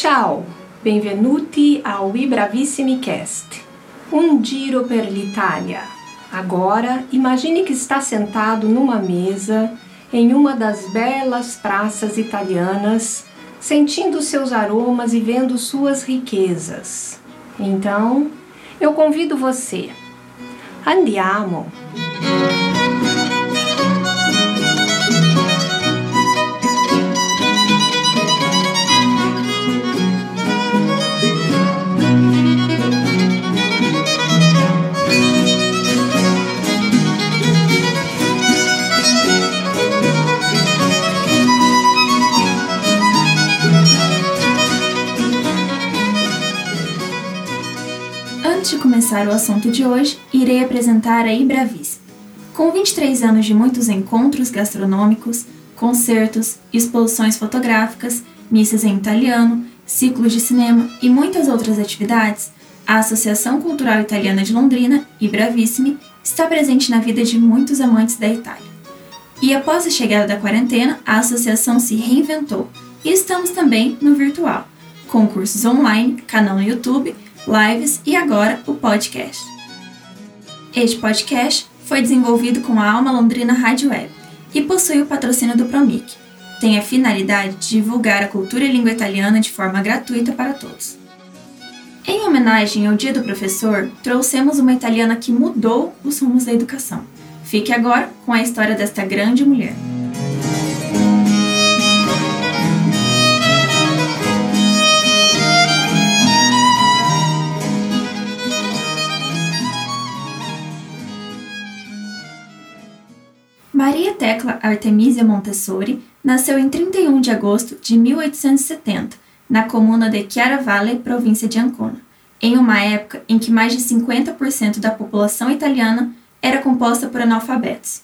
Ciao, benvenuti ao I Bravissimi Cast. Um giro per l'Italia. Agora, imagine que está sentado numa mesa em uma das belas praças italianas, sentindo seus aromas e vendo suas riquezas. Então, eu convido você. Andiamo! Começar o assunto de hoje, irei apresentar a Ibravis. Com 23 anos de muitos encontros gastronômicos, concertos, exposições fotográficas, missas em italiano, ciclos de cinema e muitas outras atividades, a Associação Cultural Italiana de Londrina, Ibravissimi, está presente na vida de muitos amantes da Itália. E após a chegada da quarentena, a associação se reinventou e estamos também no virtual, com cursos online, canal no YouTube lives e agora o podcast. Este podcast foi desenvolvido com a Alma Londrina Rádio Web e possui o patrocínio do Promic. Tem a finalidade de divulgar a cultura e língua italiana de forma gratuita para todos. Em homenagem ao Dia do Professor, trouxemos uma italiana que mudou os rumos da educação. Fique agora com a história desta grande mulher. Maria Tecla Artemisia Montessori nasceu em 31 de agosto de 1870, na comuna de Chiaravalle, província de Ancona, em uma época em que mais de 50% da população italiana era composta por analfabetos.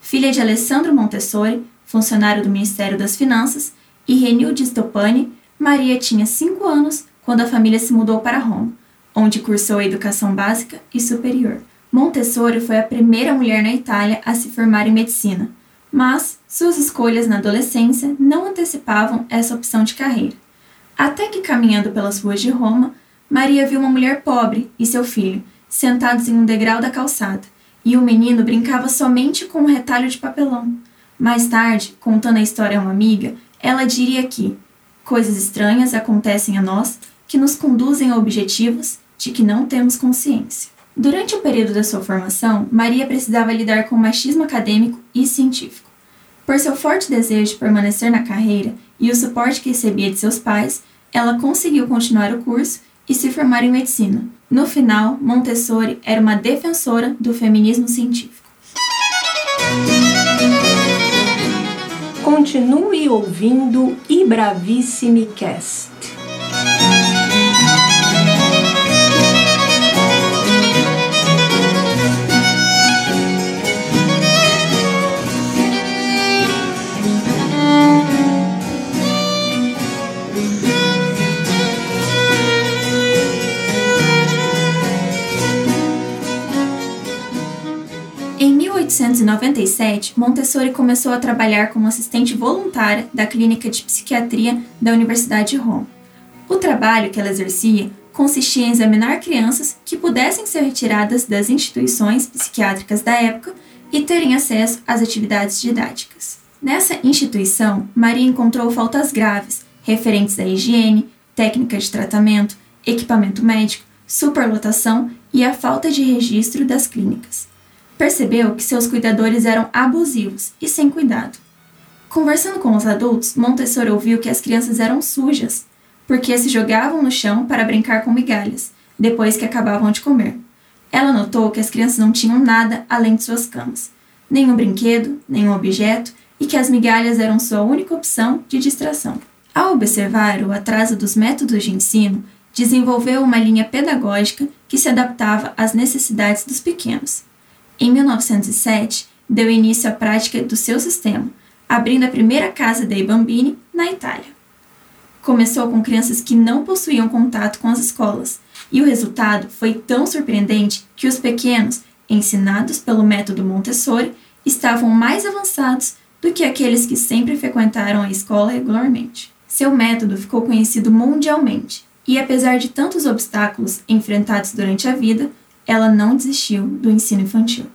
Filha de Alessandro Montessori, funcionário do Ministério das Finanças, e Renilde Stoppani, Maria tinha 5 anos quando a família se mudou para Roma, onde cursou a educação básica e superior. Montessori foi a primeira mulher na Itália a se formar em medicina, mas suas escolhas na adolescência não antecipavam essa opção de carreira. Até que, caminhando pelas ruas de Roma, Maria viu uma mulher pobre e seu filho sentados em um degrau da calçada, e o menino brincava somente com um retalho de papelão. Mais tarde, contando a história a uma amiga, ela diria que coisas estranhas acontecem a nós que nos conduzem a objetivos de que não temos consciência. Durante o período da sua formação, Maria precisava lidar com o machismo acadêmico e científico. Por seu forte desejo de permanecer na carreira e o suporte que recebia de seus pais, ela conseguiu continuar o curso e se formar em medicina. No final, Montessori era uma defensora do feminismo científico. Continue ouvindo I Bravissimi Cast. Em 1897, Montessori começou a trabalhar como assistente voluntária da Clínica de Psiquiatria da Universidade de Roma. O trabalho que ela exercia consistia em examinar crianças que pudessem ser retiradas das instituições psiquiátricas da época e terem acesso às atividades didáticas. Nessa instituição, Maria encontrou faltas graves referentes à higiene, técnicas de tratamento, equipamento médico, superlotação e a falta de registro das clínicas. Percebeu que seus cuidadores eram abusivos e sem cuidado. Conversando com os adultos, Montessori ouviu que as crianças eram sujas, porque se jogavam no chão para brincar com migalhas, depois que acabavam de comer. Ela notou que as crianças não tinham nada além de suas camas, nenhum brinquedo, nenhum objeto, e que as migalhas eram sua única opção de distração. Ao observar o atraso dos métodos de ensino, desenvolveu uma linha pedagógica que se adaptava às necessidades dos pequenos. Em 1907, deu início à prática do seu sistema, abrindo a primeira casa dei bambini na Itália. Começou com crianças que não possuíam contato com as escolas, e o resultado foi tão surpreendente que os pequenos, ensinados pelo método Montessori, estavam mais avançados do que aqueles que sempre frequentaram a escola regularmente. seu método ficou conhecido mundialmente e, apesar de tantos obstáculos enfrentados durante a vida, ela não desistiu do ensino infantil.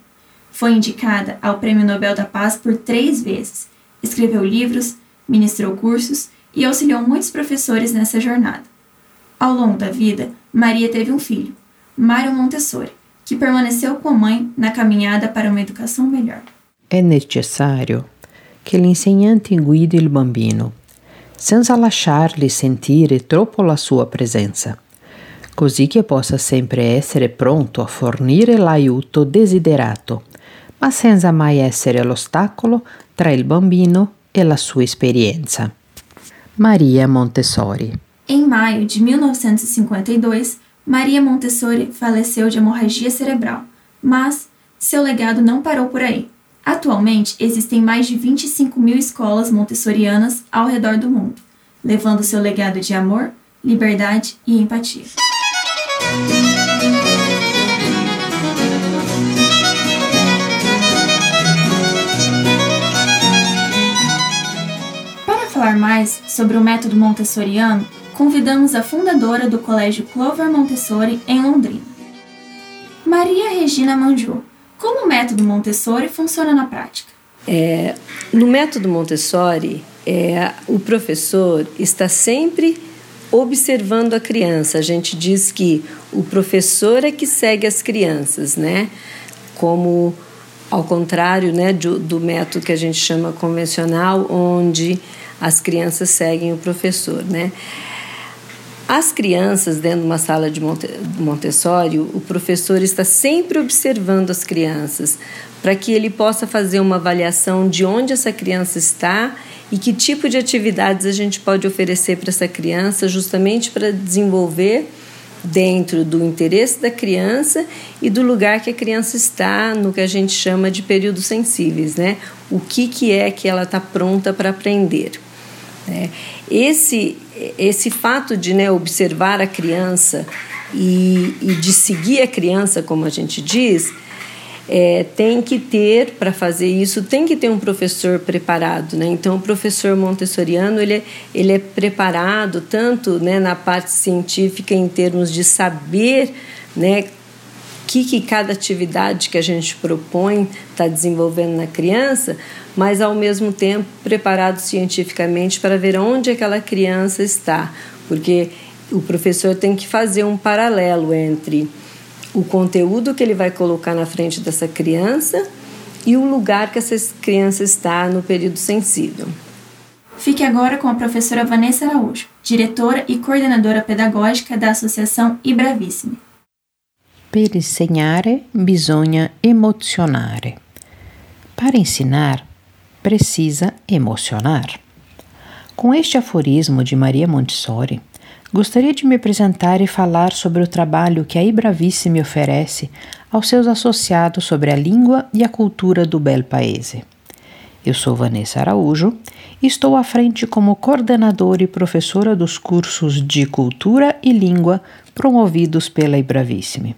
Foi indicada ao Prêmio Nobel da Paz por três vezes, escreveu livros, ministrou cursos e auxiliou muitos professores nessa jornada. Ao longo da vida, Maria teve um filho, Mário Montessori, que permaneceu com a mãe na caminhada para uma educação melhor. É necessário che l'insegnante guidi il bambino, senza lasciargli sentire troppo la sua presenza, così che possa sempre essere pronto a fornire l'aiuto desiderato, ma senza mai essere l'ostacolo tra il bambino e la sua esperienza. Maria Montessori. Em maio de 1952, Maria Montessori faleceu de hemorragia cerebral, mas seu legado não parou por aí. Atualmente, existem mais de 25 mil escolas montessorianas ao redor do mundo, levando seu legado de amor, liberdade e empatia. Para falar mais sobre o método montessoriano, convidamos a fundadora do Colégio Clover Montessori em Londrina, Maria Regina Manjou como o método Montessori funciona na prática? É, no método Montessori, é, o professor está sempre observando a criança. A gente diz que o professor é que segue as crianças, né? Como ao contrário né, do, do método que a gente chama convencional, onde as crianças seguem o professor, né? As crianças, dentro de uma sala de Montessori, o professor está sempre observando as crianças para que ele possa fazer uma avaliação de onde essa criança está e que tipo de atividades a gente pode oferecer para essa criança, justamente para desenvolver dentro do interesse da criança e do lugar que a criança está no que a gente chama de períodos sensíveis, né? O que, que é que ela está pronta para aprender. Né? Esse, esse fato de né, observar a criança e, e de seguir a criança, como a gente diz, é, tem que ter, para fazer isso, tem que ter um professor preparado. Né? Então, o professor montessoriano ele, é, ele é preparado tanto né, na parte científica, em termos de saber né, que, que cada atividade que a gente propõe está desenvolvendo na criança, mas ao mesmo tempo preparado cientificamente para ver onde aquela criança está, porque o professor tem que fazer um paralelo entre o conteúdo que ele vai colocar na frente dessa criança e o lugar que essa criança está no período sensível. Fique agora com a professora Vanessa Araújo, diretora e coordenadora pedagógica da Associação Ibravissime. Per insegnare bisogna emozionare. Para ensinar, precisa emocionar. Com este aforismo de Maria Montessori, gostaria de me apresentar e falar sobre o trabalho que a Ibravissime oferece aos seus associados sobre a língua e a cultura do bel paese. Eu sou Vanessa Araújo e estou à frente como coordenadora e professora dos cursos de Cultura e Língua promovidos pela Ibravissime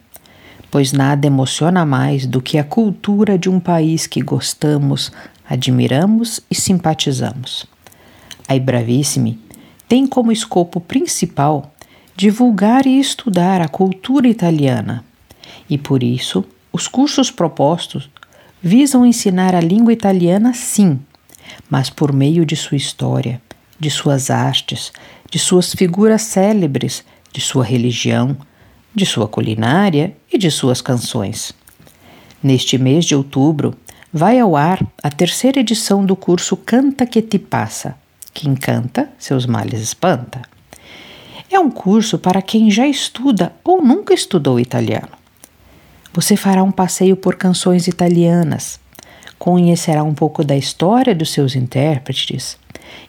pois nada emociona mais do que a cultura de um país que gostamos, admiramos e simpatizamos. A Ibravissime tem como escopo principal divulgar e estudar a cultura italiana, e por isso os cursos propostos visam ensinar a língua italiana, sim, mas por meio de sua história, de suas artes, de suas figuras célebres, de sua religião, de sua culinária e de suas canções. Neste mês de outubro, vai ao ar a terceira edição do curso Canta que te passa. Quem canta, seus males espanta. É um curso para quem já estuda ou nunca estudou italiano. Você fará um passeio por canções italianas, conhecerá um pouco da história dos seus intérpretes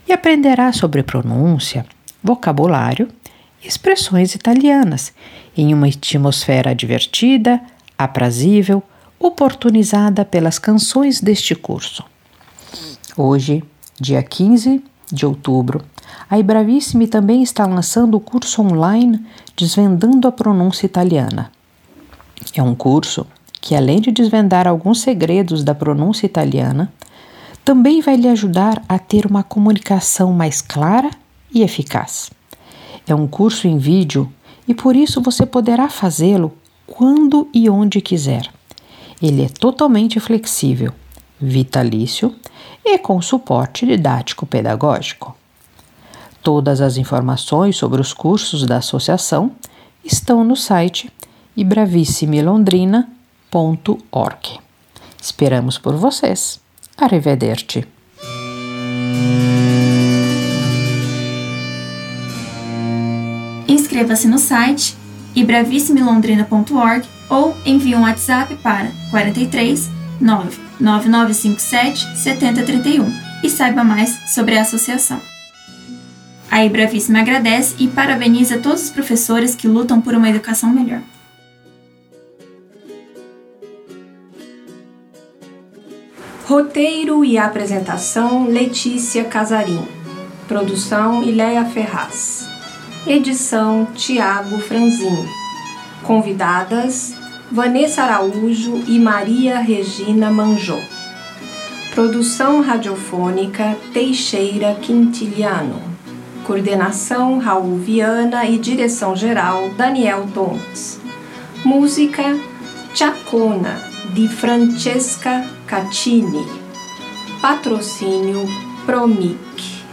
e aprenderá sobre pronúncia, vocabulário expressões italianas, em uma atmosfera divertida, aprazível, oportunizada pelas canções deste curso. Hoje, dia 15 de outubro, a Ibravissime também está lançando o curso online Desvendando a Pronúncia Italiana. É um curso que, além de desvendar alguns segredos da pronúncia italiana, também vai lhe ajudar a ter uma comunicação mais clara e eficaz. É um curso em vídeo e por isso você poderá fazê-lo quando e onde quiser. Ele é totalmente flexível, vitalício e com suporte didático-pedagógico. Todas as informações sobre os cursos da associação estão no site ibravissimilondrina.org. Esperamos por vocês. Arrivederci. Inscreva-se no site ibravissimilondrina.org ou envie um WhatsApp para 43 99957 7031 e saiba mais sobre a associação. A Ibravíssima agradece e parabeniza todos os professores que lutam por uma educação melhor. Roteiro e apresentação Letícia Casarim. Produção Ileia Ferraz. Edição Tiago Franzin. Convidadas Vanessa Araújo e Maria Regina Manjô. Produção radiofônica Teixeira Quintiliano. Coordenação Raul Viana e direção geral Daniel Domes. Música Chacona de Francesca Caccini. Patrocínio Promic.